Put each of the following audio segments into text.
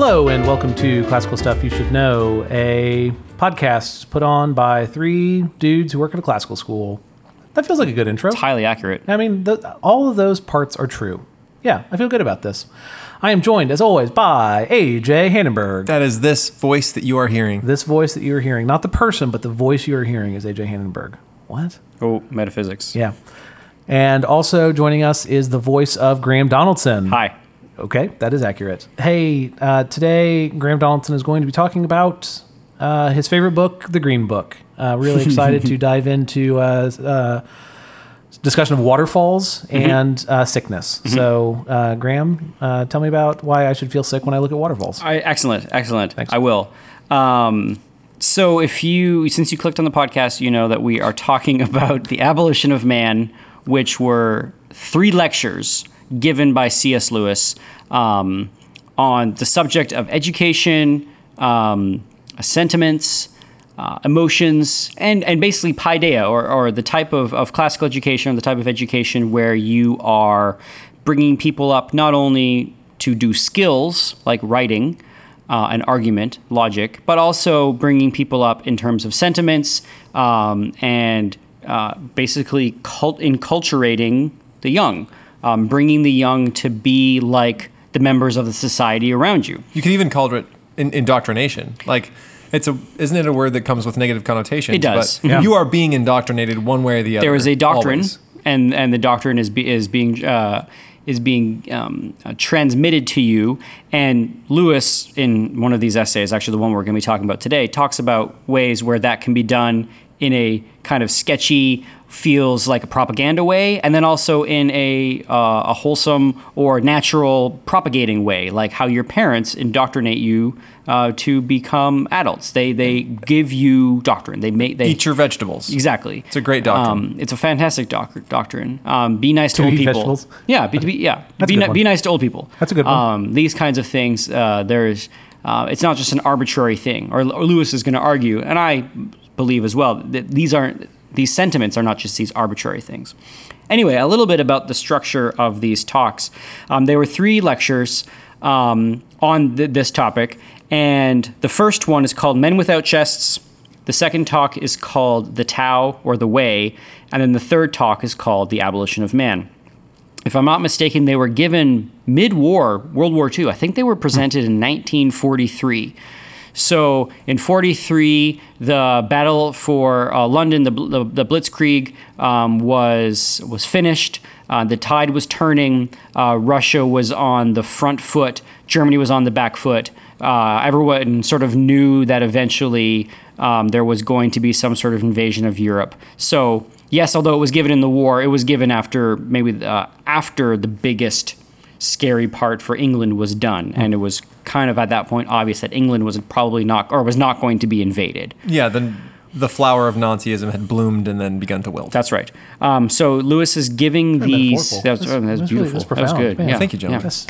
Hello, and welcome to Classical Stuff You Should Know, a podcast put on by three dudes who work at a classical school. That feels like a good intro. It's highly accurate. I mean, the, all of those parts are true. Yeah, I feel good about this. I am joined, as always, by AJ Hannenberg. That is this voice that you are hearing. This voice that you are hearing, not the person, but the voice you are hearing is AJ Hannenberg. What? Oh, metaphysics. Yeah. And also joining us is the voice of Graham Donaldson. Hi. Okay, that is accurate. Hey, uh, today Graham Donaldson is going to be talking about uh, his favorite book, The Green Book. Uh, really excited to dive into uh, uh, discussion of waterfalls and uh, sickness. So, uh, Graham, uh, tell me about why I should feel sick when I look at waterfalls. I, excellent, excellent. Thanks. I will. Um, so, if you, since you clicked on the podcast, you know that we are talking about the abolition of man, which were three lectures given by C.S. Lewis um, on the subject of education, um, sentiments, uh, emotions, and, and basically paideia, or, or the type of, of classical education, or the type of education where you are bringing people up not only to do skills like writing, uh, an argument, logic, but also bringing people up in terms of sentiments um, and uh, basically cult- enculturating the young, um, bringing the young to be like the members of the society around you. You could even call it indoctrination. Like, it's a isn't it a word that comes with negative connotations? It does. But Yeah. you are being indoctrinated one way or the other. There is a doctrine, always. and and the doctrine is be, is being uh, is being um, uh, transmitted to you. And Lewis, in one of these essays, actually the one we're going to be talking about today, talks about ways where that can be done in a kind of sketchy, feels like a propaganda way, and then also in a uh, a wholesome or natural propagating way, like how your parents indoctrinate you uh, to become adults. They they give you doctrine. They make they Eat your vegetables. Exactly. It's a great doctrine. Um, it's a fantastic doc- doctrine. Um, be nice to, To old eat people. vegetables? Yeah, be, be, yeah. That's a be, good ni- one. be nice to old people. That's a good one. Um, these kinds of things. Uh, there's. Uh, it's not just an arbitrary thing. Or, or Lewis is going to argue, and I believe as well that these aren't. These sentiments are not just these arbitrary things. Anyway, a little bit about the structure of these talks. Um, there were three lectures um, on th- this topic, and the first one is called Men Without Chests. The second talk is called The Tao or The Way, and then the third talk is called The Abolition of Man. If I'm not mistaken, they were given mid war, World War II. I think they were presented in 1943. So in 43, the battle for uh, London, the, the, the Blitzkrieg, um, was, was finished. Uh, the tide was turning. Uh, Russia was on the front foot. Germany was on the back foot. Uh, everyone sort of knew that eventually um, there was going to be some sort of invasion of Europe. So yes, although it was given in the war, it was given after maybe uh, after the biggest scary part for England was done, and it was kind of at that point obvious that England was probably not or was not going to be invaded. yeah, then the flower of Nazism had bloomed and then begun to wilt. That's right. Um, so Lewis is giving these. metaphorical. That's, That's- oh, that's that's really- beautiful. that's that was good. Man, Yeah. thank you, gentlemen. That's-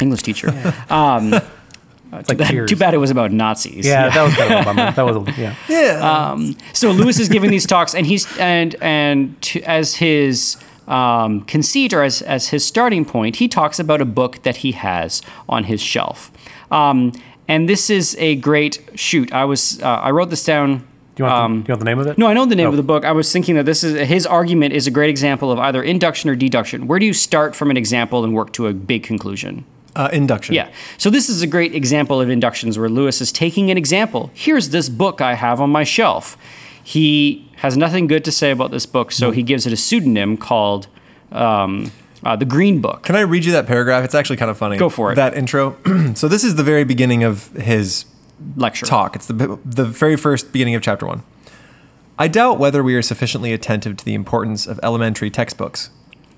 English teacher. Um, it's like too, bad, too bad it was about Nazis. Yeah, that was kind of a bummer. That was, a, yeah. yeah. so Lewis is giving these talks, and he's and and to, as his um, conceit or as as his starting point, he talks about a book that he has on his shelf. Um, and this is a great shoot. I was uh, I wrote this down. Do you, want Um, the, do you want the name of it? No, I know the name Oh. of the book. I was thinking that this is his argument is a great example of either induction or deduction. Where do you start from an example and work to a big conclusion? Uh, induction. Yeah. So this is a great example of inductions where Lewis is taking an example. Here's this book I have on my shelf. He has nothing good to say about this book, so he gives it a pseudonym called um, uh, the Green Book. Can I read you that paragraph? It's actually kind of funny. Go for it. That intro. so this is the very beginning of his Lecture. talk. It's the the very first beginning of chapter one. I doubt whether we are sufficiently attentive to the importance of elementary textbooks.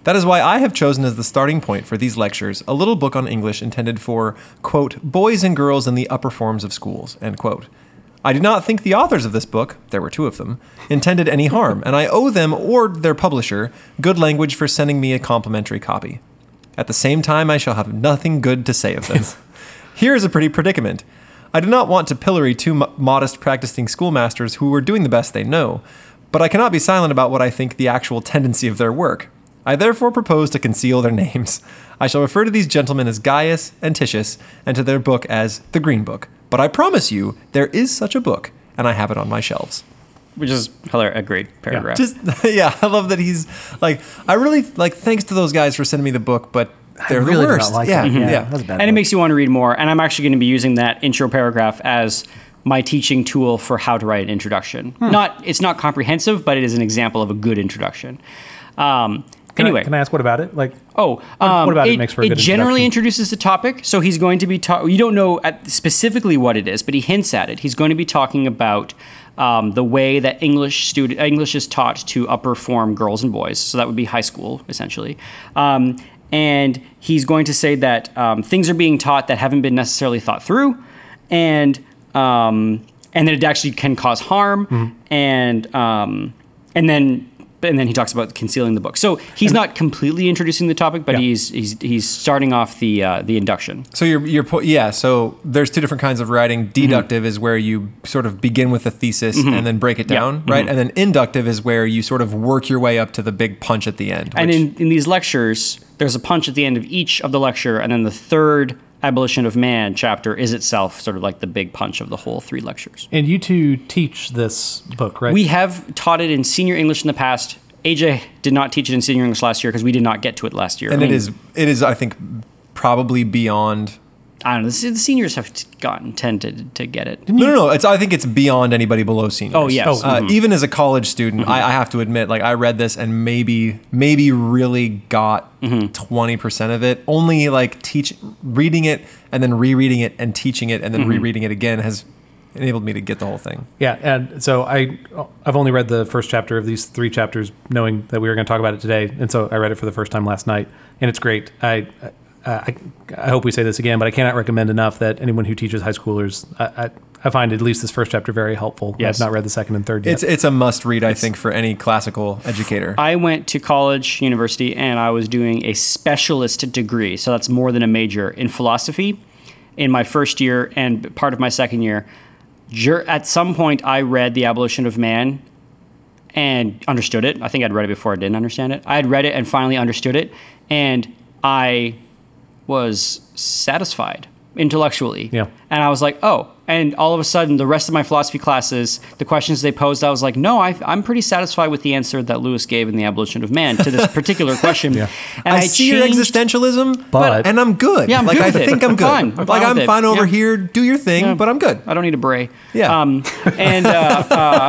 That is why I have chosen as the starting point for these lectures a little book on English intended for, quote, boys and girls in the upper forms of schools, end quote. I do not think the authors of this book, there were two of them, intended any harm, and I owe them or their publisher good language for sending me a complimentary copy. At the same time, I shall have nothing good to say of them. Here is a pretty predicament. I do not want to pillory two mo- modest practicing schoolmasters who are doing the best they know, but I cannot be silent about what I think the actual tendency of their work. I therefore propose to conceal their names. I shall refer to these gentlemen as Gaius and Titius, and to their book as the Green Book. But I promise you, there is such a book, and I have it on my shelves. Which is hilarious. A great paragraph. Just yeah, I love that he's like I really like thanks to those guys for sending me the book, but they're really the worst. not like yeah, it. yeah. Yeah, that's a bad and it makes you want to read more. And I'm actually going to be using that intro paragraph as my teaching tool for how to write an introduction. Hmm. Not it's not comprehensive, but it is an example of a good introduction. Um, Can anyway, I, can I ask what about it? Like, Oh, What- um, what about it it? makes for a it good generally introduces the topic. So he's going to be ta- You don't know at specifically what it is, but he hints at it. He's going to be talking about um, the way that English student English is taught to upper form girls and boys. So that would be high school essentially. Um, and he's going to say that um, things are being taught that haven't been necessarily thought through, and um, and that it actually can cause harm, Mm-hmm. and um, and then and then he talks about concealing the book. So he's not completely introducing the topic, but Yeah. he's he's he's starting off the uh, the induction. So you're you're po- yeah. So there's two different kinds of writing. Mm-hmm. Deductive is where you sort of begin with a thesis and then break it Yeah. down, right? And then inductive is where you sort of work your way up to the big punch at the end. And in, in these lectures, there's a punch at the end of each of the lecture, and then the third abolition of man chapter is itself sort of like the big punch of the whole three lectures. and you two teach this book, right? We have taught it in senior English in the past. AJ did not teach it in senior English last year because we did not get to it last year. and I it mean, is it is I think probably beyond. I don't know. The, the seniors have gotten tended to get it. No, no, no. It's I think it's beyond anybody below seniors. Oh, yes. Mm-hmm. Uh, Even as a college student, I, I have to admit, like I read this and maybe maybe really got Mm-hmm. percent of it. Only like teach reading it and then rereading it and teaching it and then Mm-hmm. rereading it again has enabled me to get the whole thing. Yeah, and so I I've only read the first chapter of these three chapters, knowing that we were going to talk about it today, and so I read it for the first time last night, and it's great. I Uh, I, I hope we say this again, but I cannot recommend enough that anyone who teaches high schoolers, I, I, I find at least this first chapter very helpful. Yes. I've not read the second and third yet. It's it's a must read, I think, for any classical educator. I went to college, university, and I was doing a specialist degree. So that's more than a major in philosophy in my first year and part of my second year. At some point, I read The Abolition of Man and understood it. I think I'd read it before I didn't understand it. I had read it and finally understood it. And I was satisfied intellectually. Yeah. And I was like, oh. And all of a sudden, the rest of my philosophy classes, the questions they posed, I was like, no, I, I'm pretty satisfied with the answer that Lewis gave in The Abolition of Man to this particular question. Yeah. And I, see your changed- But- existentialism, but and I'm good. Yeah, I'm like good I with it. think I'm I'm good. fine. I'm like fine I'm with it. fine over Yeah. here. Do your thing, Yeah. but I'm good. I don't need a beret. Yeah. Um, and uh,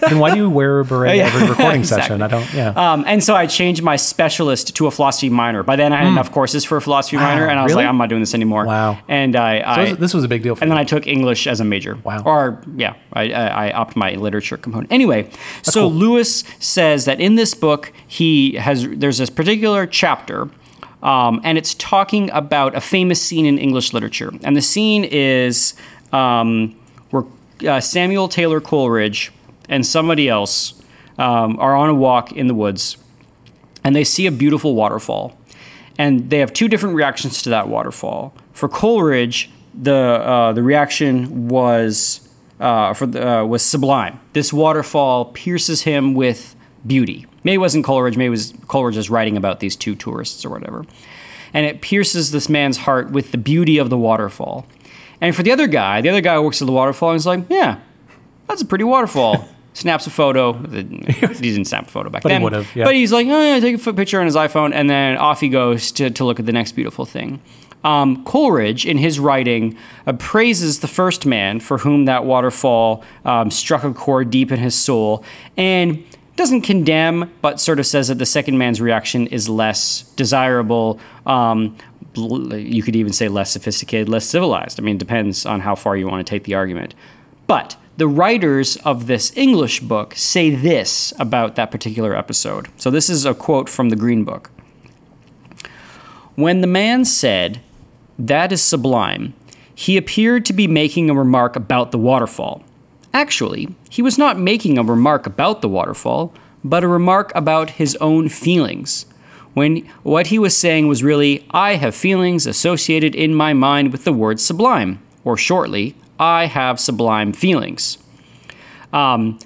then why do you wear a beret Yeah, every recording exactly. session? I don't. Yeah. Um, and so I changed my specialist to a philosophy minor. By then, I had enough courses for a philosophy minor, and I was really? like, I'm not doing this anymore. Wow. And I, I this- this was a big deal for and you. Then I took English as a major. Wow. Or yeah, I, I, I upped my literature component. Anyway, so cool. Lewis says that in this book he has there's this particular chapter. Um, and it's talking about a famous scene in English literature. And the scene is um, where uh, Samuel Taylor Coleridge and somebody else um, are on a walk in the woods and they see a beautiful waterfall. And they have two different reactions to that waterfall. For Coleridge, the uh, the reaction was uh, for the, uh, was sublime. This waterfall pierces him with beauty. Maybe it wasn't Coleridge. Maybe was Coleridge just writing about these two tourists or whatever. And it pierces this man's heart with the beauty of the waterfall. And for the other guy, the other guy works at the waterfall and is like, yeah, that's a pretty waterfall. Snaps a photo. He didn't snap a photo back But he then. would've, yeah. But he's like, oh yeah, take a picture on his iPhone, and then off he goes to, to look at the next beautiful thing. Um, Coleridge, in his writing, uh, praises the first man for whom that waterfall um, struck a chord deep in his soul, and doesn't condemn, but sort of says that the second man's reaction is less desirable. Um, you could even say less sophisticated, less civilized. I mean, it depends on how far you want to take the argument. But the writers of this English book say this about that particular episode. So this is a quote from the Green Book. When the man said, That is sublime, he appeared to be making a remark about the waterfall. Actually, he was not making a remark about the waterfall, but a remark about his own feelings. When what he was saying was really, I have feelings associated in my mind with the word sublime, or shortly, I have sublime feelings. Um,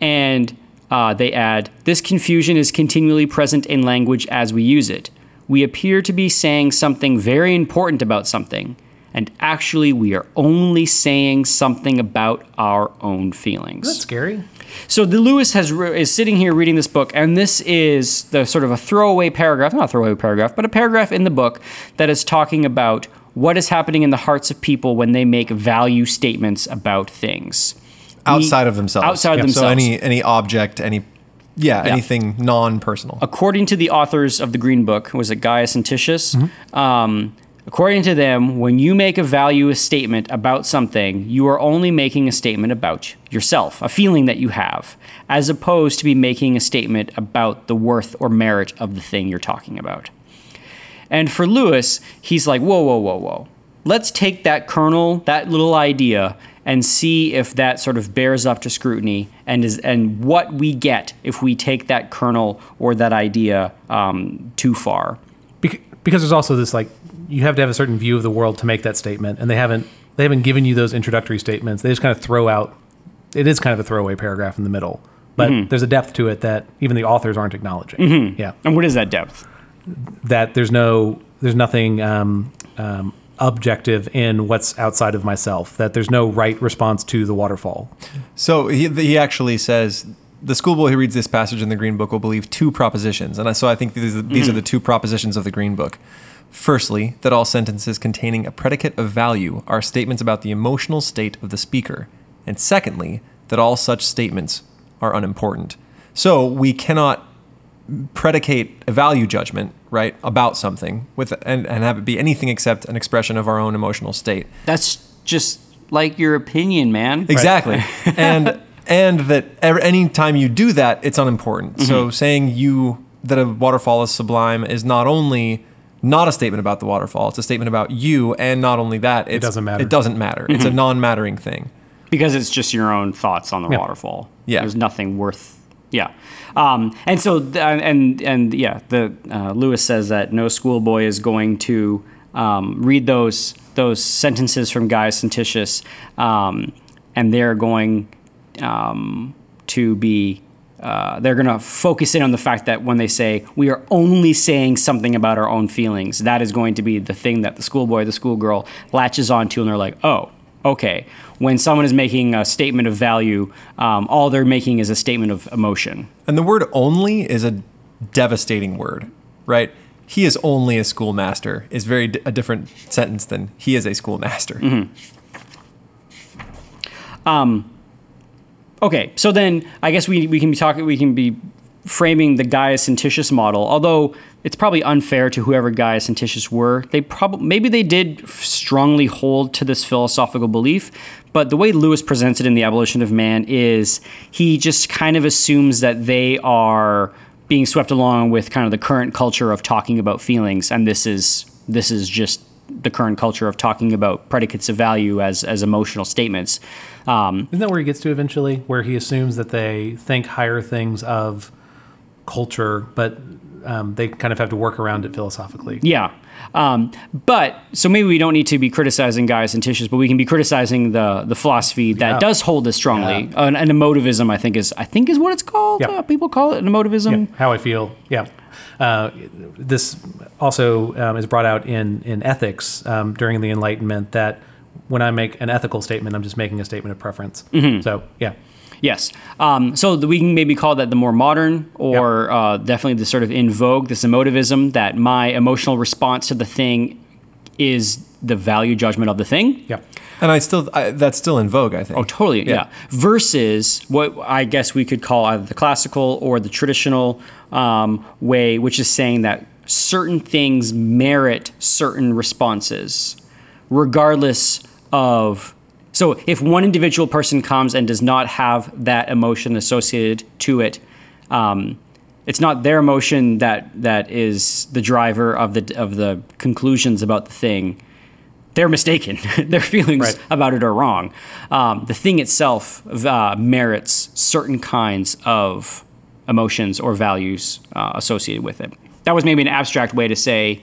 and uh, they add, this confusion is continually present in language as we use it. We appear to be saying something very important about something, and actually, we are only saying something about our own feelings. That's scary. So the Lewis has re- is sitting here reading this book, and this is the sort of a throwaway paragraph, not a throwaway paragraph, but a paragraph in the book that is talking about what is happening in the hearts of people when they make value statements about things. The- outside of themselves. Outside of So themselves. any any object, any yeah, anything non-personal. according to the authors of the Green Book, was it Gaius and Titius? Mm-hmm. Um, according to them, when you make a value statement about something, you are only making a statement about yourself, a feeling that you have, as opposed to be making a statement about the worth or merit of the thing you're talking about. And for Lewis, he's like, whoa, whoa, whoa, whoa. Let's take that kernel, that little idea, and see if that sort of bears up to scrutiny and is and what we get if we take that kernel or that idea um, too far. Bec- because there's also this like you have to have a certain view of the world to make that statement, and they haven't they haven't given you those introductory statements. They just kind of throw out. It is kind of a throwaway paragraph in the middle, but Mm-hmm. there's a depth to it that even the authors aren't acknowledging. Yeah, And what is that depth? that there's no there's nothing um, um, objective in what's outside of myself. That there's no right response to the waterfall. So he, he actually says the schoolboy who reads this passage in the Green Book will believe two propositions, and so I think these are, these are mm-hmm. the two propositions of the Green Book. Firstly, that all sentences containing a predicate of value are statements about the emotional state of the speaker, and secondly, that all such statements are unimportant. So we cannot predicate a value judgment right about something with and, and have it be anything except an expression of our own emotional state That's just like your opinion, man. Exactly. and and that ever, any time you do that, it's unimportant. Mm-hmm. So saying you that a waterfall is sublime is not only not a statement about the waterfall, it's a statement about you, and not only that, it's, doesn't matter. It doesn't matter. It's a Mm-hmm. non-mattering thing. because it's just your own thoughts on the Yeah. waterfall. Yeah. there's nothing worth. Yeah, um, and so th- and and yeah, the uh, Lewis says that no schoolboy is going to um, read those those sentences from Gaius and Titius, um, and they're going um, to be. Uh, they're going to focus in on the fact that when they say we are only saying something about our own feelings, that is going to be the thing that the schoolboy, the schoolgirl latches onto, and they're like, oh, okay. When someone is making a statement of value, um, all they're making is a statement of emotion. And the word only is a devastating word, right? He is only a schoolmaster is very di- a different sentence than he is a schoolmaster. Mm-hmm. Okay, so then I guess we, we can be talking, we can be framing the Gaius and Titius model. Although it's probably unfair to whoever Gaius and Titius were. They probably maybe they did strongly hold to this philosophical belief, but the way Lewis presents it in the Abolition of Man is he just kind of assumes that they are being swept along with kind of the current culture of talking about feelings, and this is this is just the current culture of talking about predicates of value as as emotional statements. Um, Isn't that where he gets to eventually? Where he assumes that they think higher things of culture, but um, they kind of have to work around it philosophically. Yeah. Um, but so maybe we don't need to be criticizing Gaius and Titius, but we can be criticizing the the philosophy that Yeah. does hold this strongly. An, an emotivism, I think is I think is what it's called. Yeah. Uh, people call it an emotivism. Yeah, how I feel. Yeah. Uh, this also um, is brought out in in ethics um, during the Enlightenment that when I make an ethical statement, I'm just making a statement of preference. Mm-hmm. So yeah, Yes. Um, so the, we can maybe call that the more modern, or uh, definitely the sort of in vogue, this emotivism that my emotional response to the thing is the value judgment of the thing. yeah, And I still I, that's still in vogue, I think. Oh, totally. Yeah. Versus what I guess we could call either the classical or the traditional um, way, which is saying that certain things merit certain responses, regardless of. So if one individual person comes and does not have that emotion associated to it, um, it's not their emotion that that is the driver of the of the conclusions about the thing they're mistaken. Their feelings Right. about it are wrong. Um, the thing itself uh, merits certain kinds of emotions or values uh, associated with it. That was maybe an abstract way to say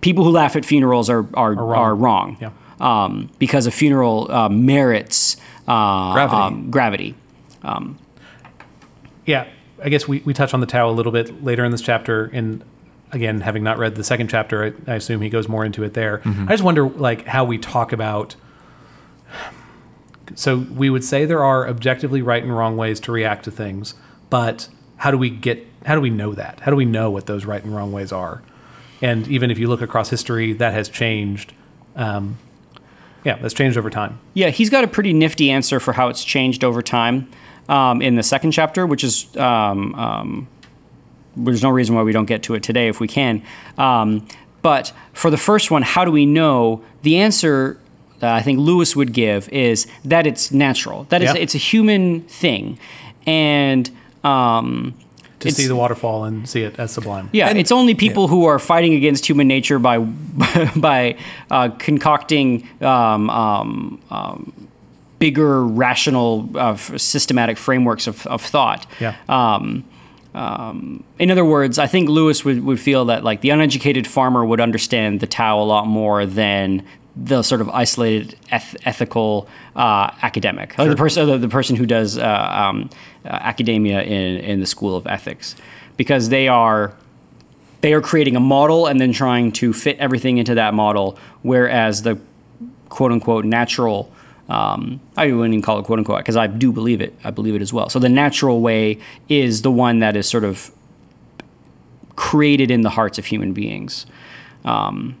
people who laugh at funerals are are, are wrong. wrong. Yeah. Um, because a funeral uh, merits uh, Gravity. um, gravity. yeah. I guess we, we touch on the Tao a little bit later in this chapter. And again, having not read the second chapter, I, I assume he goes more into it there. I just wonder, like, how we talk about. So we would say there are objectively right and wrong ways to react to things, but how do we get? How do we know that? How do we know what those right and wrong ways are? And even if you look across history, that has changed. Um, yeah, that's changed over time. Yeah, he's got a pretty nifty answer for how it's changed over time um, in the second chapter, which is um, um, there's no reason why we don't get to it today if we can. Um, but for the first one, how do we know? The answer that I think Lewis would give is that it's natural. That is, Yeah. it's a human thing, and um, To it's- see the waterfall and see it as sublime. yeah, And- it's only people who are fighting against human nature by by uh, concocting um, um, um, bigger, rational, uh, systematic frameworks of, of thought. Yeah. Um, um, in other words, I think Lewis would, would feel that like the uneducated farmer would understand the Tao a lot more than the sort of isolated eth- ethical uh, academic, or the person the, the person who does uh, um, uh, academia in in the school of ethics, because they are they are creating a model and then trying to fit everything into that model, whereas the quote unquote natural. Um, I wouldn't even call it quote unquote because I do believe it. I believe it as well. So the natural way is the one that is sort of created in the hearts of human beings, um,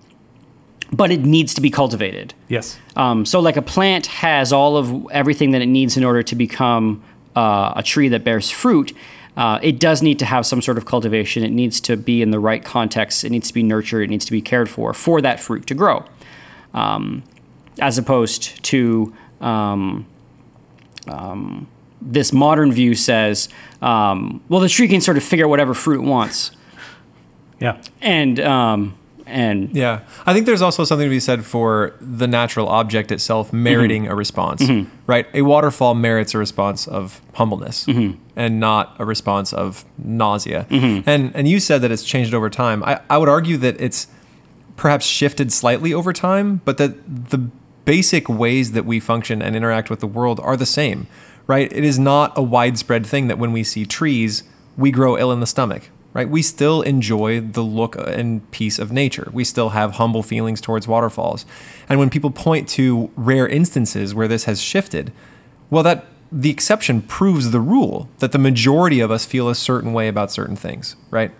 but it needs to be cultivated. Yes. Um, so, like a plant has all of everything that it needs in order to become uh, a tree that bears fruit. Uh, it does need to have some sort of cultivation. It needs to be in the right context. It needs to be nurtured. It needs to be cared for for that fruit to grow, um, as opposed to um, um, this modern view says, um, well, the tree can sort of figure out whatever fruit it wants, Yeah. and um, and Yeah. I think there's also something to be said for the natural object itself meriting a response, mm-hmm. right? A waterfall merits a response of humbleness mm-hmm. and not a response of nausea. Mm-hmm. And and you said that it's changed over time. I, I would argue that it's perhaps shifted slightly over time, but that the basic ways that we function and interact with the world are the same, right? It is not a widespread thing that when we see trees, we grow ill in the stomach, right? We still enjoy the look and peace of nature. We still have humble feelings towards waterfalls. And when people point to rare instances where this has shifted, well, that the exception proves the rule that the majority of us feel a certain way about certain things, right?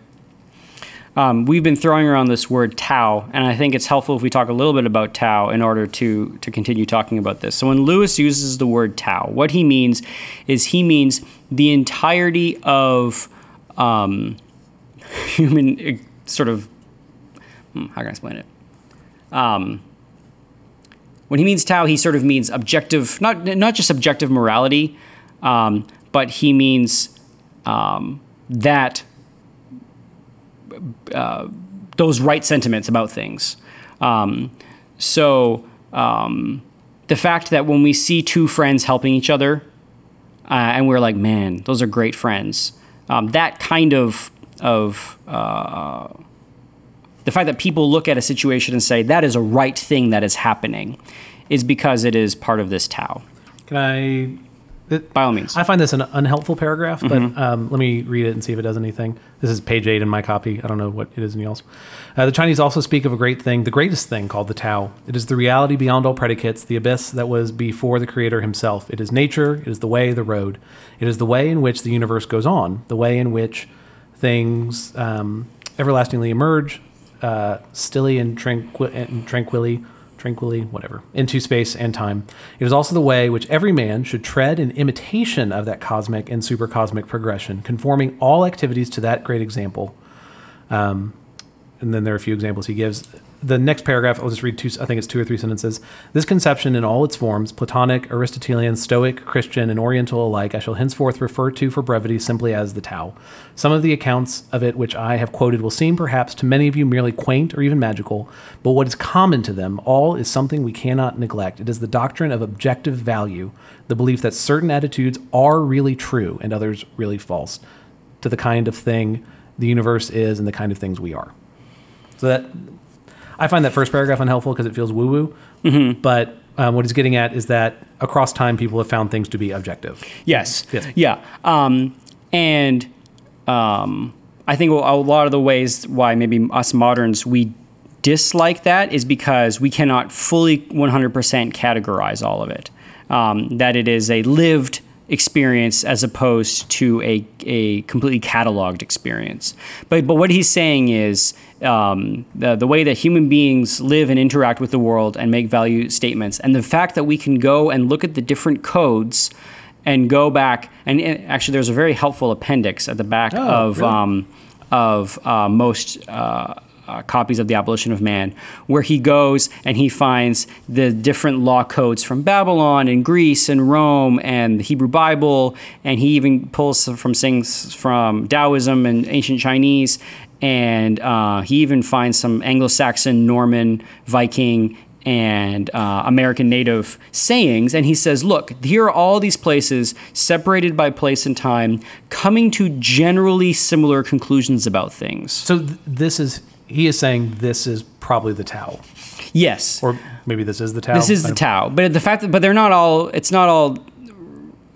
um, we've been throwing around this word Tao, and I think it's helpful if we talk a little bit about Tao in order to to continue talking about this. So when Lewis uses the word Tao, what he means is he means the entirety of um, human eh, sort of hmm, how can I explain it? Um, when he means Tao, he sort of means objective, not not just objective morality, um, but he means um, that uh, those right sentiments about things. Um, so um, the fact that when we see two friends helping each other, uh, and we're like, man, those are great friends. Um, that kind of of uh, the fact that people look at a situation and say that is a right thing that is happening, is because it is part of this Tao. Can I? it- By all means. I find this an unhelpful paragraph, but um, let me read it and see if it does anything. This is page eight in my copy. I don't know what it is in y'all's. Uh, the Chinese also speak of a great thing, the greatest thing called the Tao. It is the reality beyond all predicates, the abyss that was before the Creator himself. It is nature, it is the way, the road. It is the way in which the universe goes on, the way in which things um, everlastingly emerge, uh, stilly and, tranqui- and tranquilly, tranquilly, whatever, into space and time. It is also the way which every man should tread in imitation of that cosmic and supercosmic progression, conforming all activities to that great example. Um, and then there are a few examples he gives. The next paragraph, I'll just read two, I think it's two or three sentences. This conception in all its forms, Platonic, Aristotelian, Stoic, Christian, and Oriental alike, I shall henceforth refer to for brevity simply as the Tao. Some of the accounts of it which I have quoted will seem perhaps to many of you merely quaint or even magical, but what is common to them all is something we cannot neglect. It is the doctrine of objective value, the belief that certain attitudes are really true and others really false, to the kind of thing the universe is and the kind of things we are. So that I find that first paragraph unhelpful because it feels woo woo. But um, what he's getting at is that across time, people have found things to be objective. Yes. Yes. Yeah. Um, and um, I think a lot of the ways why maybe us moderns we dislike that is because we cannot fully 100% categorize all of it. Um, that it is a lived experience as opposed to a, a completely cataloged experience. But, but what he's saying is um, the, the way that human beings live and interact with the world and make value statements, and the fact that we can go and look at the different codes and go back and, and actually there's a very helpful appendix at the back Oh, of really? um, of uh, most uh, uh, copies of the abolition of man where he goes and he finds the different law codes from babylon and greece and rome and the hebrew bible and he even pulls from things from taoism and ancient chinese and uh, he even finds some anglo-saxon norman viking and uh, American Native sayings. And he says, look, here are all these places separated by place and time, coming to generally similar conclusions about things. So th- this is he is saying this is probably the Tao, Yes. or maybe this is the Tao. this is the Tao, but the fact that, but they're not all. It's not all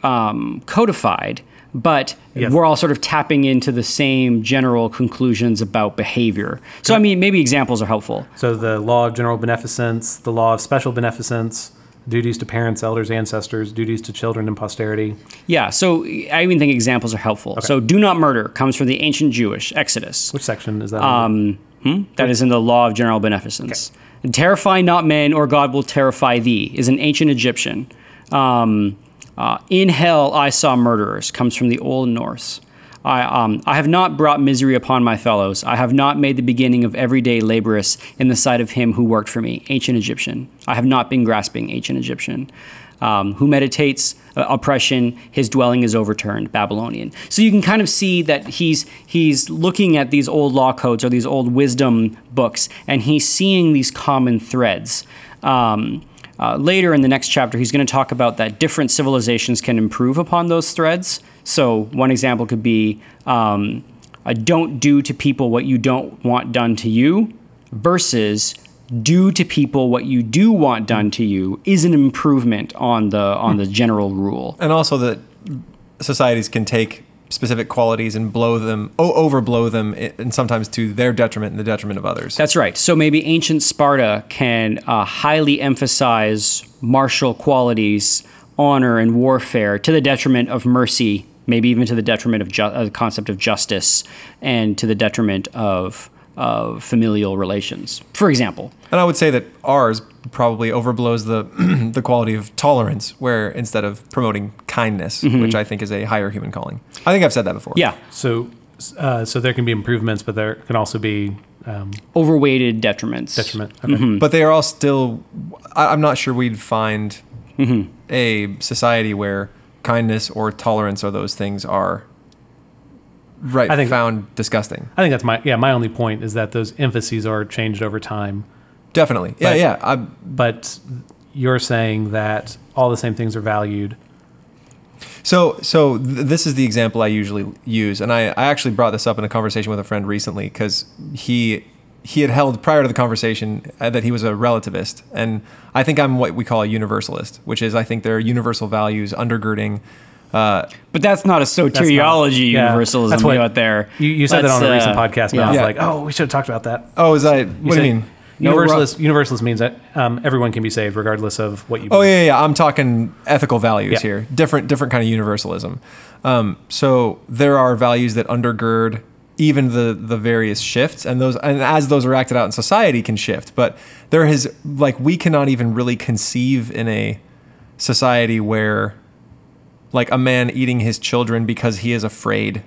um, codified, but Yes. we're all sort of tapping into the same general conclusions about behavior. So I mean, maybe examples are helpful. So the law of general beneficence, the law of special beneficence, duties to parents, elders, ancestors, duties to children and posterity. Yeah. So I even think examples are helpful. So do not murder comes from the ancient Jewish Exodus. Which section is that? Um, hmm? That is in the law of general beneficence. And terrify not men, or God will terrify thee, is an ancient Egyptian. Um, uh, in hell I saw murderers, comes from the Old Norse. I, um, I have not brought misery upon my fellows. I have not made the beginning of everyday laborious in the sight of him who worked for me, ancient Egyptian. I have not been grasping, ancient Egyptian. Um, who meditates uh, oppression, his dwelling is overturned, Babylonian. So you can kind of see that he's he's looking at these old law codes or these old wisdom books, and he's seeing these common threads. Um, uh, later in the next chapter, he's going to talk about that different civilizations can improve upon those threads. So one example could be um, don't do to people what you don't want done to you, versus do to people what you do want done to you is an improvement on the on the general rule. and also that societies can take specific qualities and blow them, o- overblow them, and sometimes to their detriment and the detriment of others. That's right. So maybe ancient Sparta can uh, highly emphasize martial qualities, honor, and warfare to the detriment of mercy, maybe even to the detriment of ju- uh, the concept of justice, and to the detriment of of familial relations. For example, And I would say that ours probably overblows the the quality of tolerance, where instead of promoting kindness, which I think is a higher human calling. I think I've said that before. yeah, so uh, so there can be improvements, but there can also be um, overweighted detriments. detriment. Okay. But they are all still. I, I'm not sure we'd find a society where kindness or tolerance or those things are right I think- found disgusting. I think that's my yeah. My only point is that those emphases are changed over time, Definitely. Yeah, But- yeah. I, but you're saying that all the same things are valued. So, so th- this is the example I usually use, and I, I actually brought this up in a conversation with a friend recently because he he had held prior to the conversation uh, that he was a relativist, and I think I'm what we call a universalist, which is I think there are universal values undergirding. Uh, But that's not a soteriology yeah, universalism that's what- out there. You, you said that on a recent uh, podcast, and yeah. I was Yeah. like, oh, we should have talked about that. oh, is that what do you mean? No, universalist, universalist means that um, everyone can be saved regardless of what you. Oh believe. yeah, yeah. I'm talking ethical values Yeah. here. Different, different kind of universalism. Um, so there are values that undergird even the the various shifts, and those, and as those are acted out in society, can shift. But there is like we cannot even really conceive in a society where like a man eating his children because he is afraid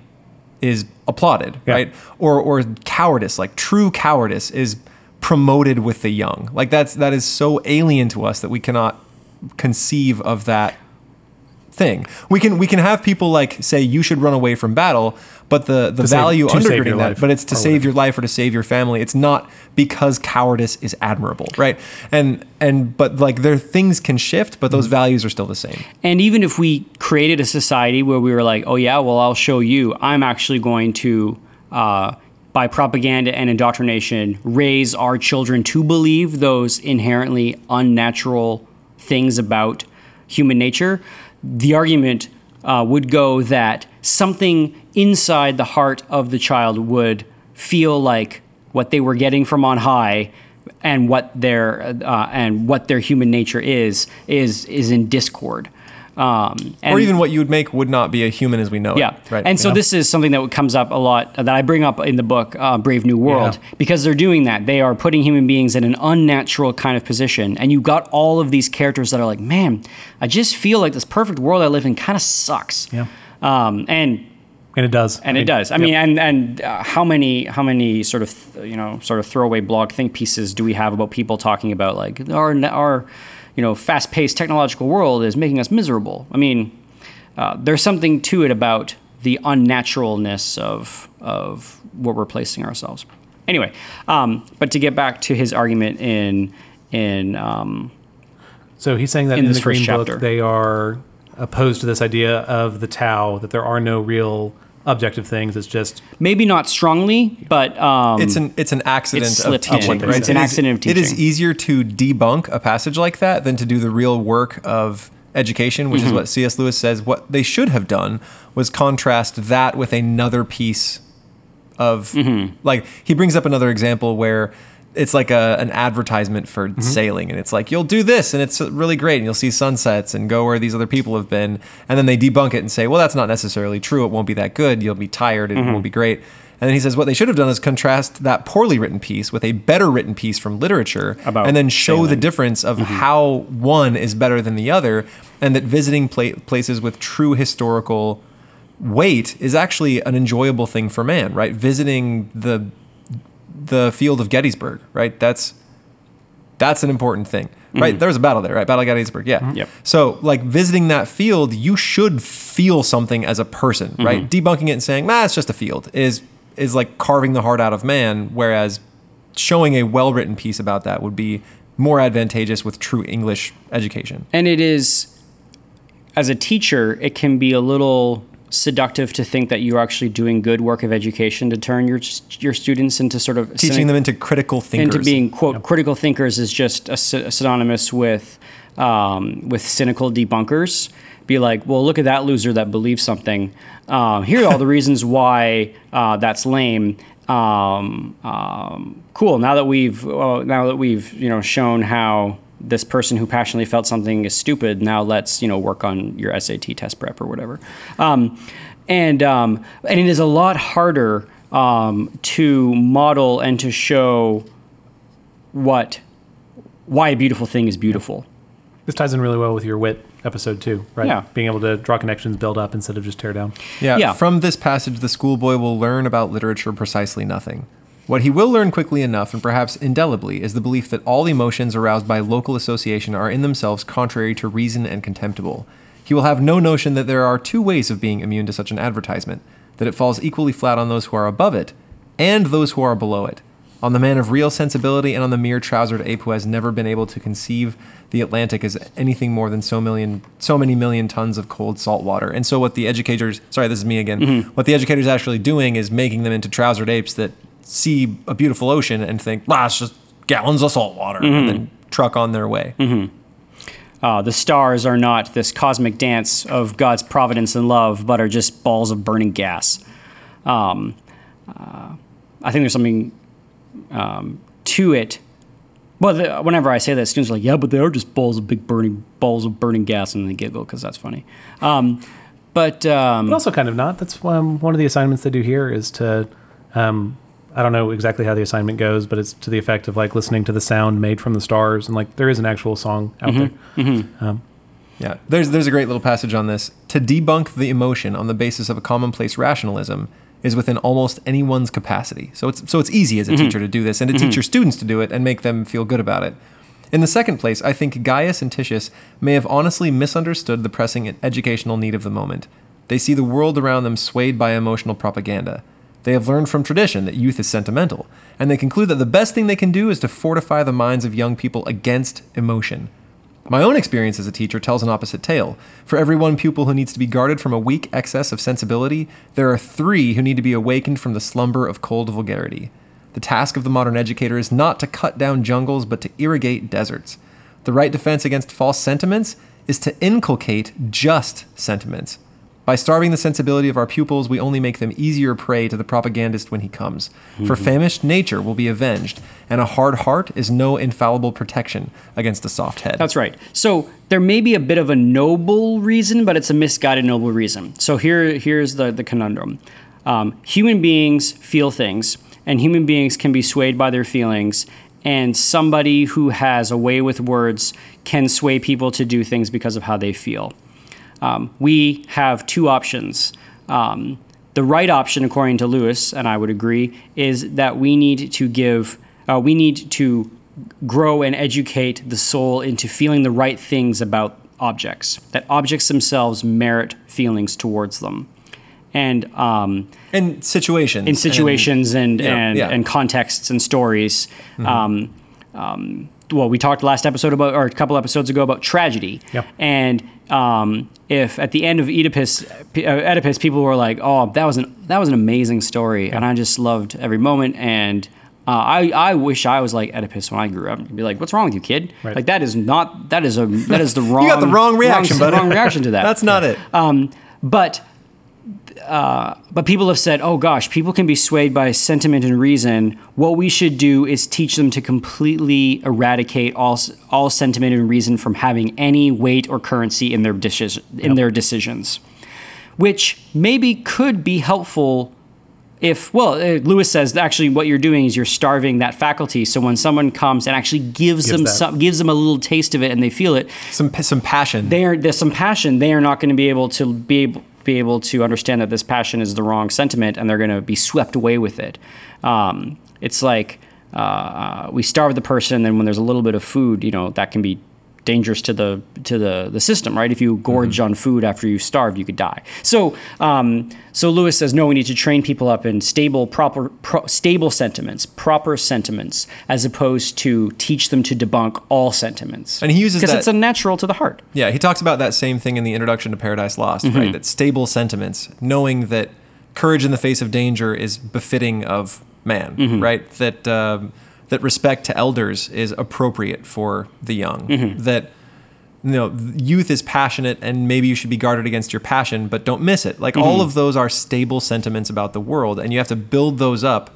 is applauded, Yeah. right? Or or cowardice, like true cowardice is promoted with the young. Like that's that is so alien to us that we cannot conceive of that thing. We can we can have people like say you should run away from battle, but the the To value to save undergirding that, life but it's to save whatever. your life or to save your family. It's not because cowardice is admirable, right? And and but like their things can shift, but Mm-hmm. those values are still the same. And even if we created a society where we were like, oh, yeah, well, I'll show you, I'm actually going to, uh, by propaganda and indoctrination, raise our children to believe those inherently unnatural things about human nature, the argument uh, would go that something inside the heart of the child would feel like what they were getting from on high and what their uh, and what their human nature is is is in discord. Um, and, or even what you would make would not be a human as we know yeah. it. Right. And so Yeah. this is something that comes up a lot that I bring up in the book uh, Brave New World Yeah. because they're doing that. They are putting human beings in an unnatural kind of position, and you got all of these characters that are like, man, I just feel like this perfect world I live in kind of sucks. Yeah. Um, and And it does. and it does. I mean, and and uh, how many how many sort of you know sort of throwaway blog think pieces do we have about people talking about like our our you know fast paced technological world is making us miserable? I mean, uh, there's something to it about the unnaturalness of of what we're placing ourselves. Anyway, um, but to get back to his argument in in um, So he's saying that in in, the Green first chapter. Book they are opposed to this idea of the Tao, that there are no real objective things. It's just maybe not strongly, but um, it's an it's an accident It's of teaching, in. right? It's an It is- accident of teaching. It is easier to debunk a passage like that than to do the real work of education, which Mm-hmm. is what C.S. Lewis says. What they should have done was contrast that with another piece of Mm-hmm. like he brings up another example where it's like a an advertisement for Mm-hmm. sailing and it's like you'll do this and it's really great and you'll see sunsets and go where these other people have been and then they debunk it and say well that's not necessarily true it won't be that good you'll be tired and it Mm-hmm. won't be great and then he says what they should have done is contrast that poorly written piece with a better written piece from literature About and then show the difference of how one is better than the other and that visiting pla- places with true historical weight is actually an enjoyable thing for man, right? Visiting the the field of Gettysburg, right? That's that's an important thing, right? There was a battle there, right? Battle of Gettysburg, yeah. Yep. So, like visiting that field, you should feel something as a person, right? Debunking it and saying, "Ah, it's just a field," is is like carving the heart out of man. Whereas showing a well written piece about that would be more advantageous with true English education. and it is as a teacher it can be a little seductive to think that you're actually doing good work of education to turn your your students into sort of Teaching them into critical thinkers. into being quote critical thinkers is just a, sy- synonymous with um, with cynical debunkers. Be like, well, look at that loser that believes something. Um, here are all the reasons why uh, that's lame. Um, um, cool. Now that we've well, now that we've you know shown how this person who passionately felt something is stupid. Now let's you know work on your SAT test prep or whatever. Um, and um, and it is a lot harder um, to model and to show what why a beautiful thing is beautiful. this ties in really well with your wit episode too, right? Yeah. Being able to draw connections, build up instead of just tear down. Yeah, Yeah. From this passage, the schoolboy will learn about literature precisely nothing. What he will learn quickly enough, and perhaps indelibly, is the belief that all emotions aroused by local association are in themselves contrary to reason and contemptible. He will have no notion that there are two ways of being immune to such an advertisement, that it falls equally flat on those who are above it and those who are below it, on the man of real sensibility and on the mere trousered ape who has never been able to conceive the Atlantic as anything more than so million, so many million tons of cold salt water. And so, what the educators, sorry, this is me again. Mm-hmm. What the educators actually doing is making them into trousered apes that see a beautiful ocean and think, "Ah, it's just gallons of salt water," and then truck on their way. Uh, the stars are not this cosmic dance of God's providence and love, but are just balls of burning gas. Um, uh, I think there's something um, to it. Well, the, whenever I say that, students are like, "Yeah, but they are just balls of big burning balls of burning gas," and they giggle because that's funny. Um, but um, But also kind of not. That's um, one of the assignments they do here is to, um, I don't know exactly how the assignment goes, but it's to the effect of like listening to the sound made from the stars. And like there is an actual song out mm-hmm. there. Mm-hmm. Um, Yeah, there's there's a great little passage on this. To debunk the emotion on the basis of a commonplace rationalism is within almost anyone's capacity. So it's so it's easy as a mm-hmm. teacher to do this and to teach your students to do it and make them feel good about it. In the second place, I think Gaius and Titius may have honestly misunderstood the pressing educational need of the moment. They see the world around them swayed by emotional propaganda. They have learned from tradition that youth is sentimental, and they conclude that the best thing they can do is to fortify the minds of young people against emotion. My own experience as a teacher tells an opposite tale. For every one pupil who needs to be guarded from a weak excess of sensibility, there are three who need to be awakened from the slumber of cold vulgarity. The task of the modern educator is not to cut down jungles, but to irrigate deserts. The right defense against false sentiments is to inculcate just sentiments. By starving the sensibility of our pupils, we only make them easier prey to the propagandist when he comes. For famished nature will be avenged, and a hard heart is no infallible protection against a soft head. That's right. So there may be a bit of a noble reason, but it's a misguided noble reason. So here, here's the, the conundrum um, human beings feel things, and human beings can be swayed by their feelings. And somebody who has a way with words can sway people to do things because of how they feel. Um, we have two options. Um, the right option, according to Lewis, and I would agree, is that we need to give, uh, we need to grow and educate the soul into feeling the right things about objects, that objects themselves merit feelings towards them. And um, in situations. in situations and, know, and, yeah. Mm-hmm. and contexts and stories. Um, um, well, we talked last episode about, or a couple episodes ago, about tragedy. Yep. And um, if at the end of Oedipus, uh, Oedipus, people were like, "Oh, that was an that was an amazing story," and I just loved every moment. And uh, I I wish I was like Oedipus when I grew up. I'd be like, "What's wrong with you, kid? Right. Like that is not that is a that is the wrong you got the wrong reaction, wrong, buddy. wrong reaction to that. That's not it. Um, But uh, but people have said, oh gosh, people can be swayed by sentiment and reason. What we should do is teach them to completely eradicate all all sentiment and reason from having any weight or currency in their decision in their decisions, which maybe could be helpful. If well, uh, Lewis says actually what you're doing is you're starving that faculty. So when someone comes and actually gives, them that. some, gives them a little taste of it and they feel it, some some passion. they are there's some passion they are not going to be able to be able, be able to understand that this passion is the wrong sentiment and they're going to be swept away with it. Um, it's like uh, uh, we starve the person and then when there's a little bit of food you know that can be dangerous to the to the the system right if you gorge on food after you starved you could die so um, so Lewis says no we need to train people up in stable proper pro, stable sentiments proper sentiments as opposed to teach them to debunk all sentiments And he uses because it's unnatural to the heart Yeah, he talks about that same thing in the introduction to Paradise Lost, Mm-hmm. right? That stable sentiments, knowing that courage in the face of danger is befitting of man, Mm-hmm. right? That um, that respect to elders is appropriate for the young. Mm-hmm. That you know, youth is passionate, and maybe you should be guarded against your passion, but don't miss it. Like Mm-hmm. all of those are stable sentiments about the world, and you have to build those up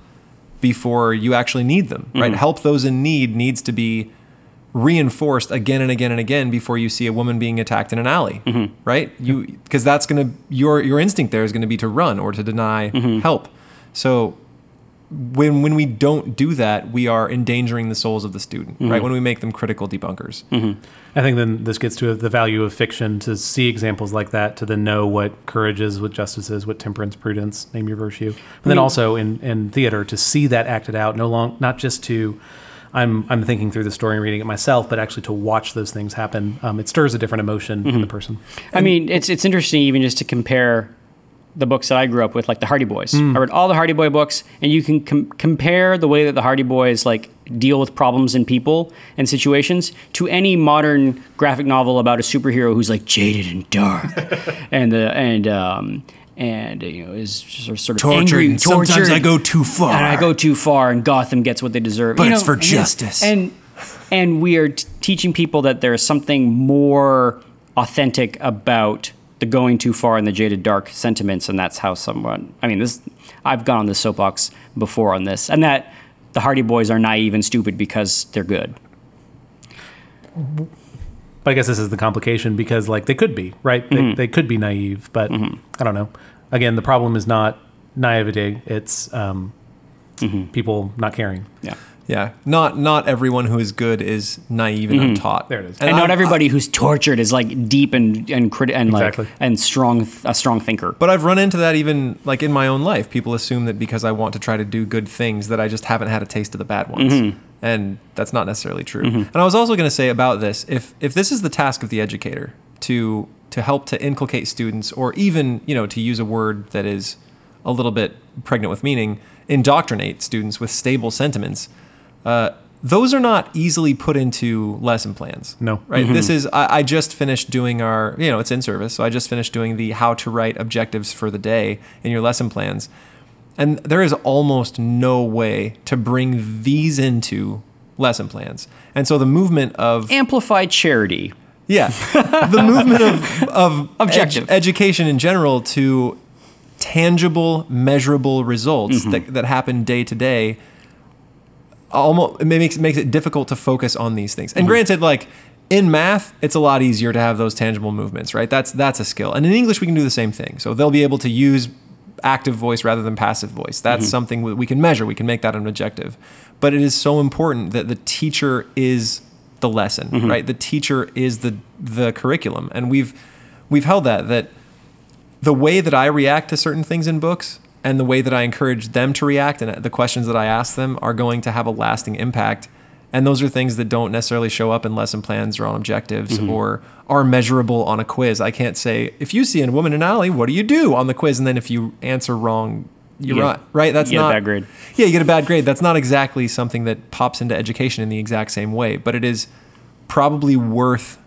before you actually need them, right? Mm-hmm. Help those in need needs to be reinforced again and again and again before you see a woman being attacked in an alley, Mm-hmm. right? You because that's gonna your your instinct there is gonna be to run or to deny Mm-hmm. help. So when when we don't do that, we are endangering the souls of the student, right? Mm-hmm. When we make them critical debunkers. I think then this gets to the value of fiction to see examples like that, to then know what courage is, what justice is, what temperance, prudence, name your virtue. But then mean- also in, in theater to see that acted out, no long not just to I'm I'm thinking through the story and reading it myself, but actually to watch those things happen. Um, it stirs a different emotion in the person. I mean, it's it's interesting even just to compare the books that I grew up with, like the Hardy Boys. Hmm. I read all the Hardy Boy books, and you can com- compare the way that the Hardy Boys like deal with problems and people and situations to any modern graphic novel about a superhero who's like jaded and dark, and the and um and you know is sort of angry, tortured. Sometimes I go too far. and I go too far, and Gotham gets what they deserve. But You it's know, for and justice. And and we are t- teaching people that there is something more authentic about the going too far and the jaded dark sentiments, and that's how someone. I mean, this I've gone on the soapbox before on this, and that the Hardy Boys are naive and stupid because they're good. But I guess this is the complication because like they could be right, they, mm-hmm. they could be naive, but mm-hmm. I don't know. Again, the problem is not naivety; it's um, mm-hmm. people not caring. Yeah. Yeah, not not everyone who is good is naive and mm-hmm. untaught. There it is. And, not I- everybody who's tortured is like deep and and criti- and Exactly. like and strong a strong thinker. But I've run into that even like in my own life. People assume that because I want to try to do good things that I just haven't had a taste of the bad ones. Mm-hmm. And that's not necessarily true. Mm-hmm. And I was also going to say about this, if if this is the task of the educator to to help to inculcate students or even, you know, to use a word that is a little bit pregnant with meaning, indoctrinate students with stable sentiments, uh, those are not easily put into lesson plans. No. Right? This is, I, I just finished doing our, you know, it's in service. So I just finished doing the how to write objectives for the day in your lesson plans. And there is almost no way to bring these into lesson plans. And so the movement of Amplified charity. Yeah, the movement of of Objective. education in general to tangible, measurable results Mm-hmm. that that happen day to day. Almost it makes makes it difficult to focus on these things. Mm-hmm. And granted, like in math, it's a lot easier to have those tangible movements, right? That's that's a skill. And in English, we can do the same thing. So they'll be able to use active voice rather than passive voice. That's Mm-hmm. something we we can measure. We can make that an objective. But it is so important that the teacher is the lesson, Mm-hmm. right? The teacher is the the curriculum, and we've we've held that that the way that I react to certain things in books and the way that I encourage them to react and the questions that I ask them are going to have a lasting impact. And those are things that don't necessarily show up in lesson plans or on objectives Mm-hmm. or are measurable on a quiz. I can't say, if you see a woman in an alley, what do you do on the quiz? And then if you answer wrong, you're You get- right. Right? That's you get a not bad grade. Yeah, you get a bad grade. That's not exactly something that pops into education in the exact same way, but it is probably worth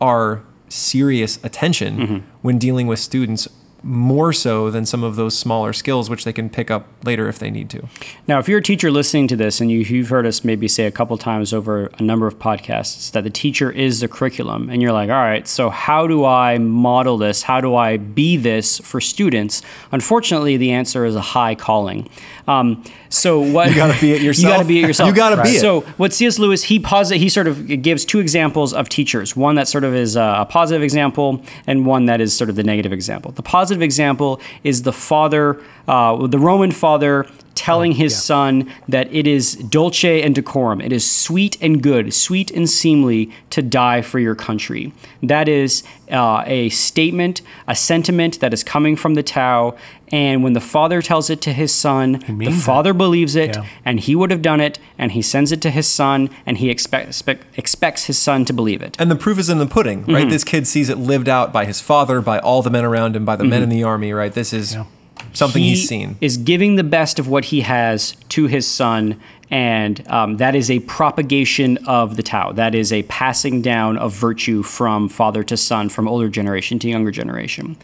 our serious attention Mm-hmm. when dealing with students more so than some of those smaller skills which they can pick up later if they need to. Now, if you're a teacher listening to this and you, you've heard us maybe say a couple times over a number of podcasts that the teacher is the curriculum, and you're like, all right, so how do I model this? How do I be this for students? Unfortunately, the answer is a high calling. Um, so what You gotta be it yourself. You got to be it yourself. You gotta be it. So what C.S. Lewis he posit he sort of gives two examples of teachers. One that sort of is a positive example, and one that is sort of the negative example. The positive example is the father, uh, the Roman father. Telling his yeah. son that it is dulce and decorum, it is sweet and good, sweet and seemly to die for your country. That is uh, a statement, a sentiment that is coming from the Tao. And when the father tells it to his son, the it. father believes it, Yeah. and he would have done it, and he sends it to his son, and he expect, expect, expects his son to believe it. And the proof is in the pudding, Mm-hmm. right? This kid sees it lived out by his father, by all the men around him, by the men Mm-hmm. in the army, right? This is something he he's seen. is giving the best of what he has to his son, and um, that is a propagation of the Tao. That is a passing down of virtue from father to son, from older generation to younger generation.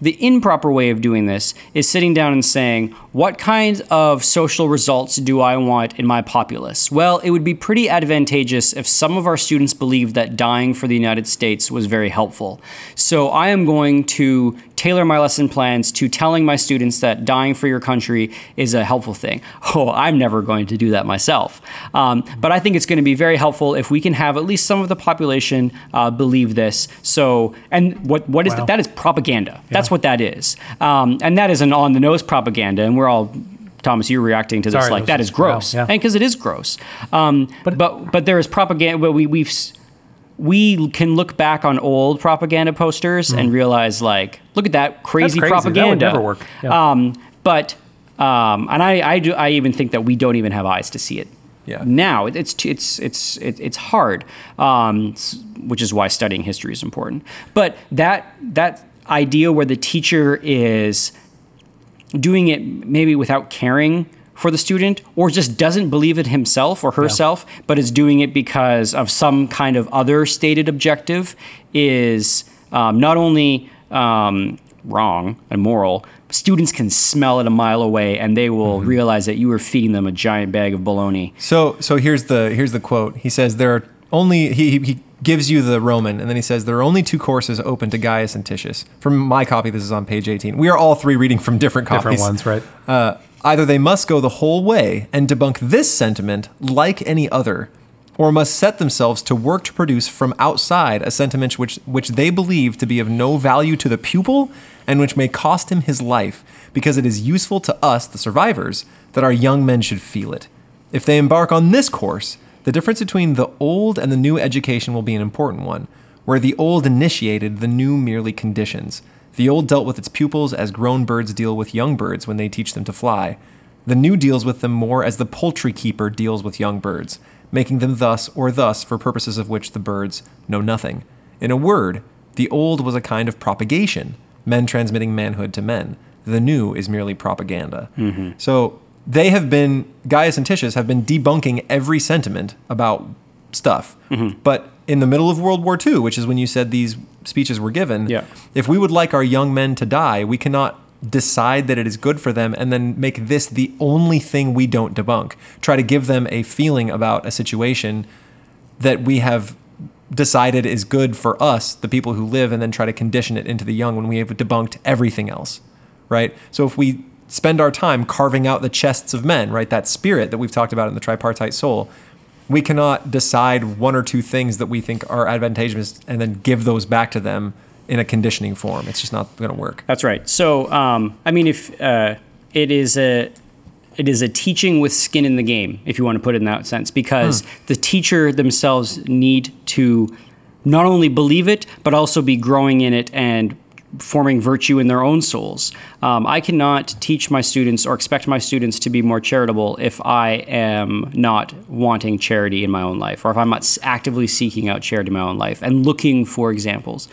The improper way of doing this is sitting down and saying, What kinds of social results do I want in my populace? Well, it would be pretty advantageous if some of our students believed that dying for the United States was very helpful. So I am going to tailor my lesson plans to telling my students that dying for your country is a helpful thing. Oh, I'm never going to do that myself. Um, but I think it's going to be very helpful if we can have at least some of the population uh, believe this. So, and what what is Wow. that? That is propaganda. That's what that is. Um, and that is an on the nose propaganda. And we're all. Thomas, you're reacting to this Sorry, like that is that was wow, gross, yeah. and because it is gross. Um, But- but but there is propaganda. Well, we we've we can look back on old propaganda posters and realize like look at that crazy, crazy. That would never work. Yeah. um, but um, and I, I do I even think that we don't even have eyes to see it Yeah. now it, it's it's it's it's hard um, which is why studying history is important but that that idea where the teacher is doing it maybe without caring for the student or just doesn't believe it himself or herself but is doing it because of some kind of other stated objective is um, not only um, wrong and moral students can smell it a mile away and they will realize that you are feeding them a giant bag of bologna So so here's the here's the quote. He says there are only he he- he gives you the Roman and then he says there are only two courses open to Gaius and Titius. From my copy, this is on page 18. We are all three reading from different copies. Different ones, right? Uh, either they must go the whole way and debunk this sentiment like any other, or must set themselves to work to produce from outside a sentiment which, which they believe to be of no value to the pupil and which may cost him his life, because it is useful to us, the survivors, that our young men should feel it. If they embark on this course, the difference between the old and the new education will be an important one, where the old initiated, the new merely conditions. The old dealt with its pupils as grown birds deal with young birds when they teach them to fly. The new deals with them more as the poultry keeper deals with young birds, making them thus or thus for purposes of which the birds know nothing. In a word, the old was a kind of propagation, men transmitting manhood to men. The new is merely propaganda. Mm-hmm. So they have been, Gaius and Titius have been debunking every sentiment about stuff. Mm-hmm. But in the middle of World War II, which is when you said these speeches were given, Yeah. if we would like our young men to die, we cannot decide that it is good for them and then make this the only thing we don't debunk. Try to give them a feeling about a situation that we have decided is good for us, the people who live, and then try to condition it into the young when we have debunked everything else, right? So if we spend our time carving out the chests of men, right, that spirit that we've talked about in the tripartite soul, we cannot decide one or two things that we think are advantageous and then give those back to them in a conditioning form. It's just not going to work. That's right. So, um, I mean, if uh, it is a it is a teaching with skin in the game, if you want to put it in that sense, because the teacher themselves need to not only believe it, but also be growing in it and forming virtue in their own souls. Um, I cannot teach my students or expect my students to be more charitable if I am not wanting charity in my own life, or if I'm not actively seeking out charity in my own life and looking for examples,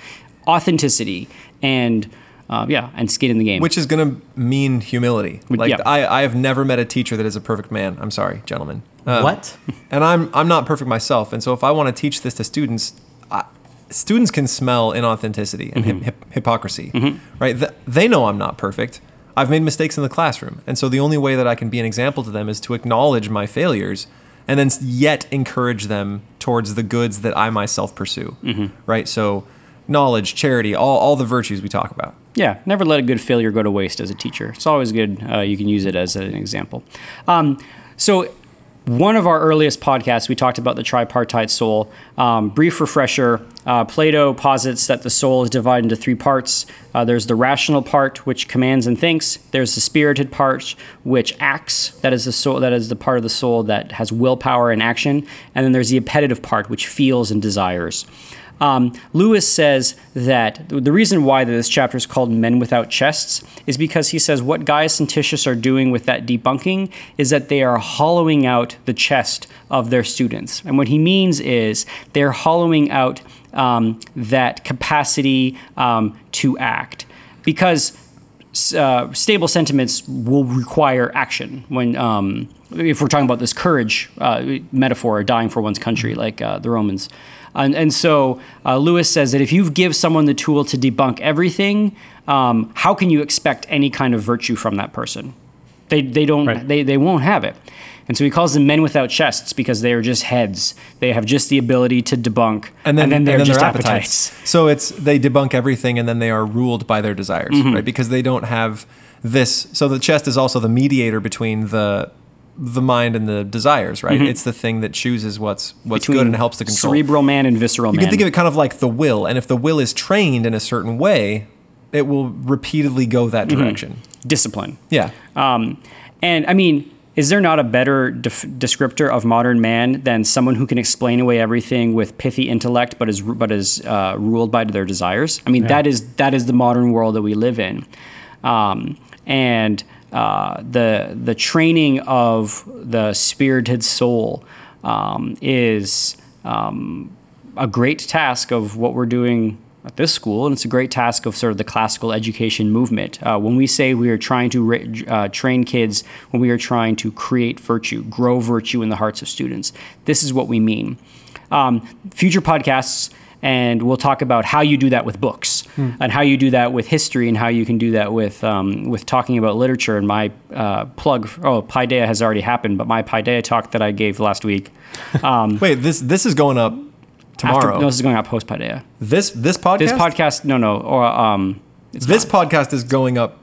authenticity, and uh, yeah, and skin in the game. Which is going to mean humility. Like yeah. I, I have never met a teacher that is a perfect man. I'm sorry, gentlemen. Uh, what? And I'm I'm not perfect myself. And so if I want to teach this to students, I, students can smell inauthenticity and hip, hip, hypocrisy, right? Th- they know I'm not perfect. I've made mistakes in the classroom, and so the only way that I can be an example to them is to acknowledge my failures, and then yet encourage them towards the goods that I myself pursue, right? So knowledge, charity, all all the virtues we talk about. Yeah, never let a good failure go to waste as a teacher. It's always good. Uh, you can use it as an example. Um, so, one of our earliest podcasts, we talked about the tripartite soul. Um, brief refresher uh, Plato posits that the soul is divided into three parts. Uh, there's the rational part, which commands and thinks. There's the spirited part, which acts. That is the soul. That is the part of the soul that has willpower and action. And then there's the appetitive part, which feels and desires. Um, Lewis says that the reason why this chapter is called Men Without Chests is because he says what Gaius and Titius are doing with that debunking is that they are hollowing out the chest of their students. And what he means is they're hollowing out um, that capacity um, to act. Because uh, stable sentiments will require action when um, if we're talking about this courage uh, metaphor dying for one's country like uh, the romans and, and so uh, lewis says that if you give someone the tool to debunk everything um, how can you expect any kind of virtue from that person they, they don't Right. they, they won't have it and so he calls them men without chests because they are just heads they have just the ability to debunk and then, they're and then just appetites. appetites. So it's they debunk everything, and then they are ruled by their desires, Mm-hmm. right? Because they don't have this. So the chest is also the mediator between the the mind and the desires, right? It's the thing that chooses what's what's Mm-hmm. Between good and helps to control. cerebral man and visceral you man You can think of it kind of like the will, and if the will is trained in a certain way, it will repeatedly go that Mm-hmm. direction. discipline Yeah. Um, and I mean, is there not a better def- descriptor of modern man than someone who can explain away everything with pithy intellect, but is but is uh, ruled by their desires? I mean, that is that is the modern world that we live in, um, and uh, the the training of the spirited soul um, is um, a great task of what we're doing at this school, and it's a great task of sort of the classical education movement. Uh, when we say we are trying to ra- uh, train kids, when we are trying to create virtue, grow virtue in the hearts of students, this is what we mean. Um, future podcasts, and we'll talk about how you do that with books, and how you do that with history, and how you can do that with um, with talking about literature. And my uh, plug, oh, Paideia has already happened, but my Paideia talk that I gave last week. Um, Wait, this this is going up tomorrow. After, no, this is going out post Paideia. this this podcast. This podcast, no, no, or um, it's This not. podcast is going up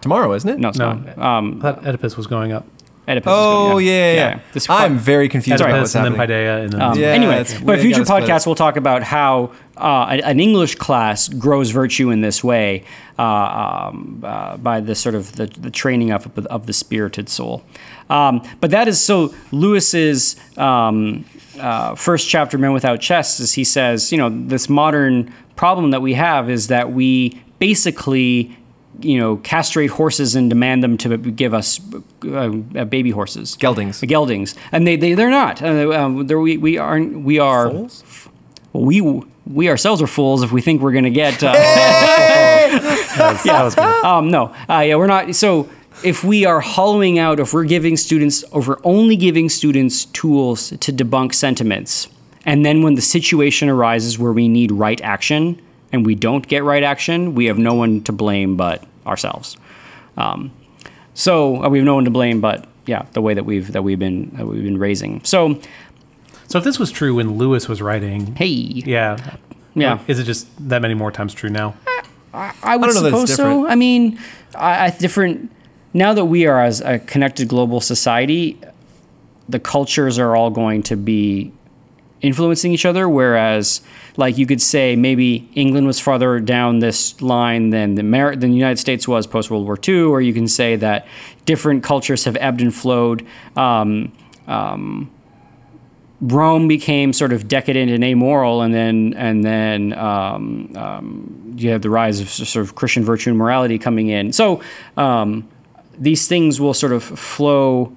tomorrow, isn't it? no, it's No. not. Um, I thought Oedipus was going up. Oedipus Oh going- yeah, yeah. This I'm very confused That's about Oedipus what's and then happening. Paideia and then Um, Yeah, anyway, but future gotta split it. podcasts we'll talk about how uh, an an English class grows virtue in this way uh, um, uh, by the sort of the, the training of, of the spirited soul. Um, but that is so Lewis's um, uh, first chapter, Men Without Chests, is he says, you know, this modern problem that we have is that we basically you know, castrate horses and demand them to give us uh, uh, baby horses, Geldings. geldings, and they they they're not. Uh, um, they're, we we aren't. We are. Well, we we ourselves are fools if we think we're going to get. Uh, good. um, no, uh, yeah, we're not. So if we are hollowing out, if we're giving students, if we're only giving students tools to debunk sentiments, and then when the situation arises where we need right action and we don't get right action, we have no one to blame but ourselves. Um, so uh, we have no one to blame but yeah, the way that we've that we've been that we've been raising. So So So if this was true when Lewis was writing, Hey, yeah, yeah. is it just that many more times true now? I would don't know suppose so. I mean, I, I different now that we are as a connected global society, the cultures are all going to be influencing each other. Whereas, like you could say, maybe England was farther down this line than the Mer- than the United States was post World War II, or you can say that different cultures have ebbed and flowed. Um, Rome became sort of decadent and amoral, and then and then um, um, you have the rise of sort of Christian virtue and morality coming in. So um, these things will sort of flow.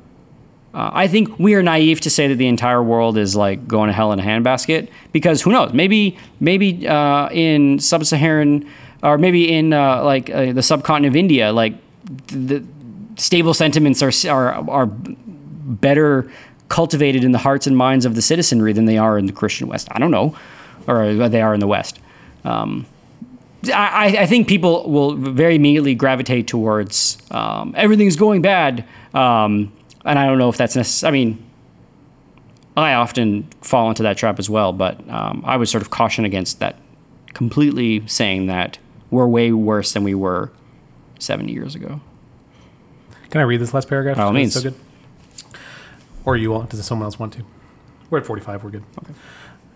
Uh, I think we are naive to say that the entire world is like going to hell in a handbasket because who knows? Maybe maybe uh, in sub-Saharan or maybe in uh, like uh, the subcontinent of India, like the stable sentiments are are are better cultivated in the hearts and minds of the citizenry than they are in the Christian West. I don't know, or they are in the West. Um, I, I think people will very immediately gravitate towards um, everything's going bad, um, and I don't know if that's necessary. I mean, I often fall into that trap as well, but um, I would sort of caution against that completely saying that we're way worse than we were 70 years ago. Can I read this last paragraph? By all It's means. So good. Or you want? Does someone else want to? We're at forty-five. We're good. Okay.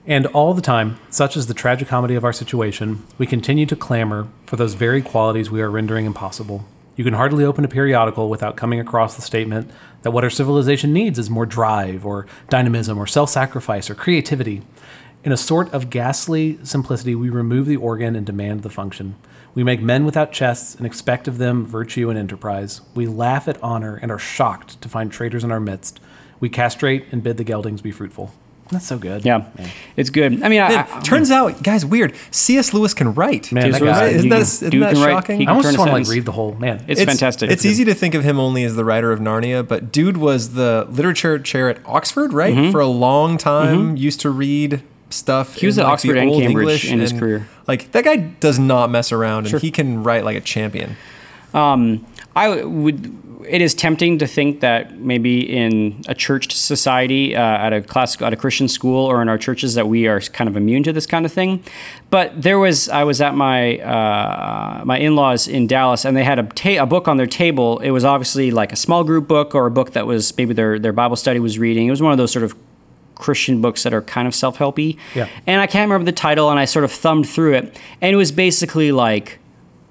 And all the time, such is the tragicomedy of our situation, we continue to clamor for those very qualities we are rendering impossible. You can hardly open a periodical without coming across the statement that what our civilization needs is more drive, or dynamism, or self sacrifice, or creativity. In a sort of ghastly simplicity, we remove the organ and demand the function. We make men without chests and expect of them virtue and enterprise. We laugh at honor and are shocked to find traitors in our midst. We castrate and bid the geldings be fruitful. That's so good. Yeah, it's good. I mean, I, I, turns out, guys, weird. C.S. Lewis can write. Man, that guy, Isn't you that, can- isn't dude that can write- shocking? I can almost turn want to like read the whole man. It's, fantastic. It's easy to think of him only as the writer of Narnia, but dude was the literature chair at Oxford, right? Mm-hmm. For a long time, used to read stuff. He was in, at like, Oxford and Cambridge English in his and, career. Like that guy does not mess around, Sure. and he can write like a champion. Um, I would. It is tempting to think that maybe in a church society, uh, at a classical, at a Christian school, or in our churches, that we are kind of immune to this kind of thing. But there was, I was at my uh, my in laws in Dallas, and they had a ta- a book on their table. It was obviously like a small group book or a book that was maybe their their Bible study was reading. It was one of those sort of Christian books that are kind of self helpy. Yeah. And I can't remember the title, and I sort of thumbed through it, and it was basically like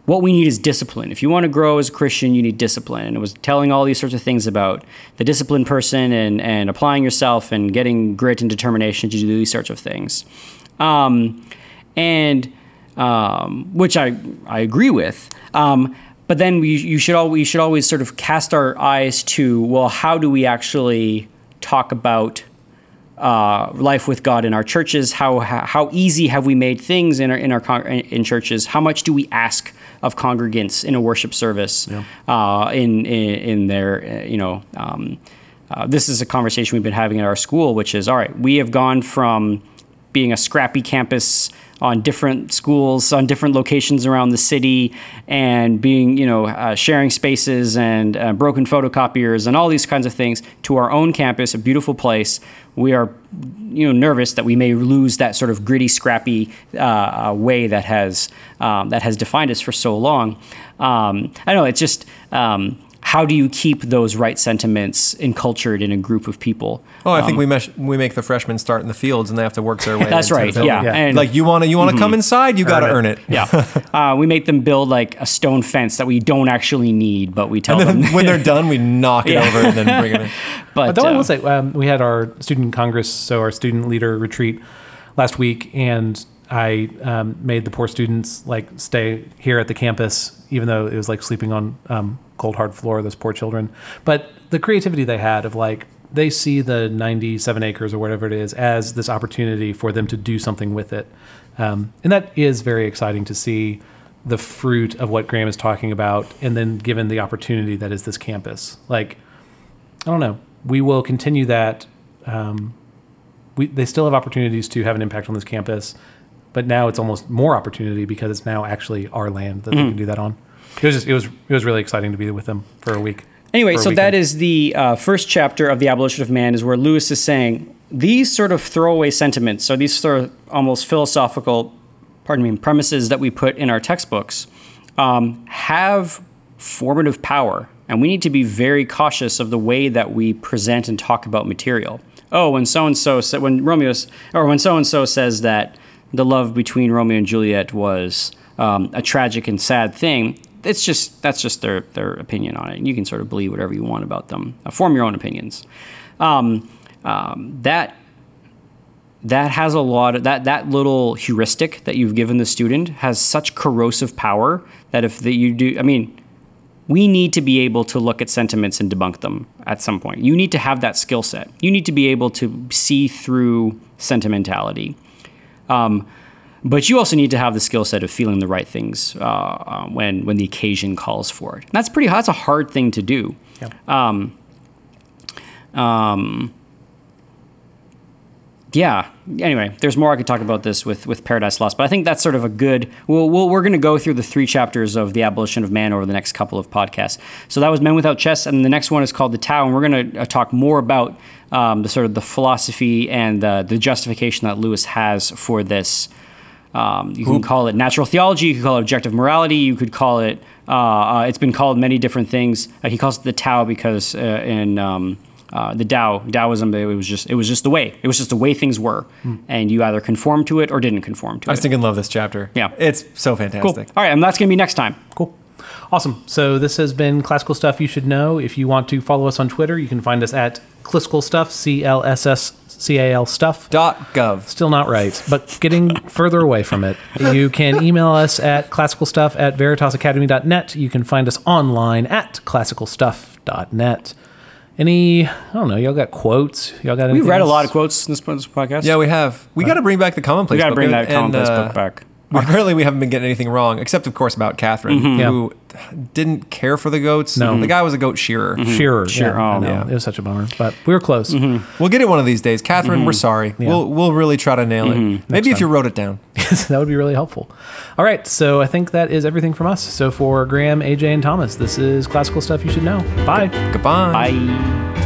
what we need is discipline. If you want to grow as a Christian, you need discipline. And it was telling all these sorts of things about the disciplined person and, and applying yourself and getting grit and determination to do these sorts of things. Um, and um, which I, I agree with. Um, but then we, you should al- we should always sort of cast our eyes to, well, how do we actually talk about uh, life with God in our churches. How, how how easy have we made things in our in our con- in churches? How much do we ask of congregants in a worship service? Uh, in, in in their uh, you know. Um, uh, this is a conversation we've been having at our school, which is all right. We have gone from being a scrappy campus on different schools on different locations around the city and being you know uh, sharing spaces and uh, broken photocopiers and all these kinds of things to our own campus a beautiful place we are you know nervous that we may lose that sort of gritty scrappy uh, uh, way that has um, that has defined us for so long. Um, i don't know it's just um, how do you keep those right sentiments encultured in a group of people Oh, I think we mesh, we make the freshmen start in the fields, and they have to work their way. Um, That's into right. the Yeah. Yeah. And like you want to you want to come inside, you got to Earn earn it. it. yeah. Uh, we make them build like a stone fence that we don't actually need, but we tell And then them. when they're done, we knock it Yeah. over and then bring it in. but Though I uh, will say, um, we had our student congress, so our student leader retreat last week, and I um, made the poor students like stay here at the campus, even though it was like sleeping on um, cold hard floor. Those poor children, but the creativity they had of like they see the 97 acres or whatever it is as this opportunity for them to do something with it, um, and that is very exciting to see the fruit of what Graham is talking about, and then given the opportunity that is this campus, like. I don't know. We will continue that. Um, we, they still have opportunities to have an impact on this campus, but now it's almost more opportunity because it's now actually our land that they can do that on. It was just, it was it was really exciting to be with them for a week. Anyway, so that weekend. is the uh, first chapter of the Abolition of Man, is where Lewis is saying these sort of throwaway sentiments, or these sort of almost philosophical, pardon me, premises that we put in our textbooks, um, have formative power, and we need to be very cautious of the way that we present and talk about material. Oh, when so and so said, when Romeo, or when so and so says that the love between Romeo and Juliet was um, a tragic and sad thing, it's just that's just their their opinion on it. And you can sort of believe whatever you want about them. Uh, form your own opinions. Um, um, that that has a lot of that that little heuristic that you've given the student has such corrosive power that if the, you do, I mean, we need to be able to look at sentiments and debunk them at some point. You need to have that skill set. You need to be able to see through sentimentality. Um, but you also need to have the skill set of feeling the right things uh, uh, when when the occasion calls for it. And that's pretty. That's a hard thing to do. Yeah. Um, um, yeah. Anyway, there's more I could talk about this with with Paradise Lost, but I think that's sort of a good. Well, we'll we're going to go through the three chapters of the abolition of man over the next couple of podcasts. So that was Men Without Chests, and the next one is called the Tao, and we're going to uh, talk more about um, the sort of the philosophy and the the justification that Lewis has for this. Um, you can call it natural theology. You could call it objective morality. You could call it. Uh, uh, it's been called many different things. Uh, he calls it the Tao because uh, in um, uh, the Tao, Taoism, it was just it was just the way. It was just the way things were, and you either conformed to it or didn't conform to it. I it. just love this chapter. Yeah. It's so fantastic. cool. All right, and that's gonna be next time. Cool. Awesome. So this has been classical stuff you should know. If you want to follow us on Twitter, you can find us at classical stuff, C L S S C A L stuff. Dot gov. Still not right, but getting further away from it. You can email us at classicalstuff at veritasacademy.net. You can find us online at classicalstuff.net. Any, I don't know, y'all got quotes? Y'all got We anything read a else? lot of quotes in this, this podcast. Yeah, we have. We got to bring back the commonplace. Book. we got to book, bring and- that commonplace and, uh, book back. Apparently, we haven't been getting anything wrong, except of course about Catherine, Mm-hmm. who didn't care for the goats. No. the guy was a goat shearer. Shearer. Shearer, Yeah, oh, know. yeah. It was such a bummer, but we were close. We'll get it one of these days, Catherine. Mm-hmm. We're sorry. We'll we'll really try to nail it. Maybe if time. you wrote it down. that would be really helpful. All right, so I think that is everything from us. So for Graham, AJ, and Thomas, this is classical stuff you should know. Bye. Goodbye. Bye.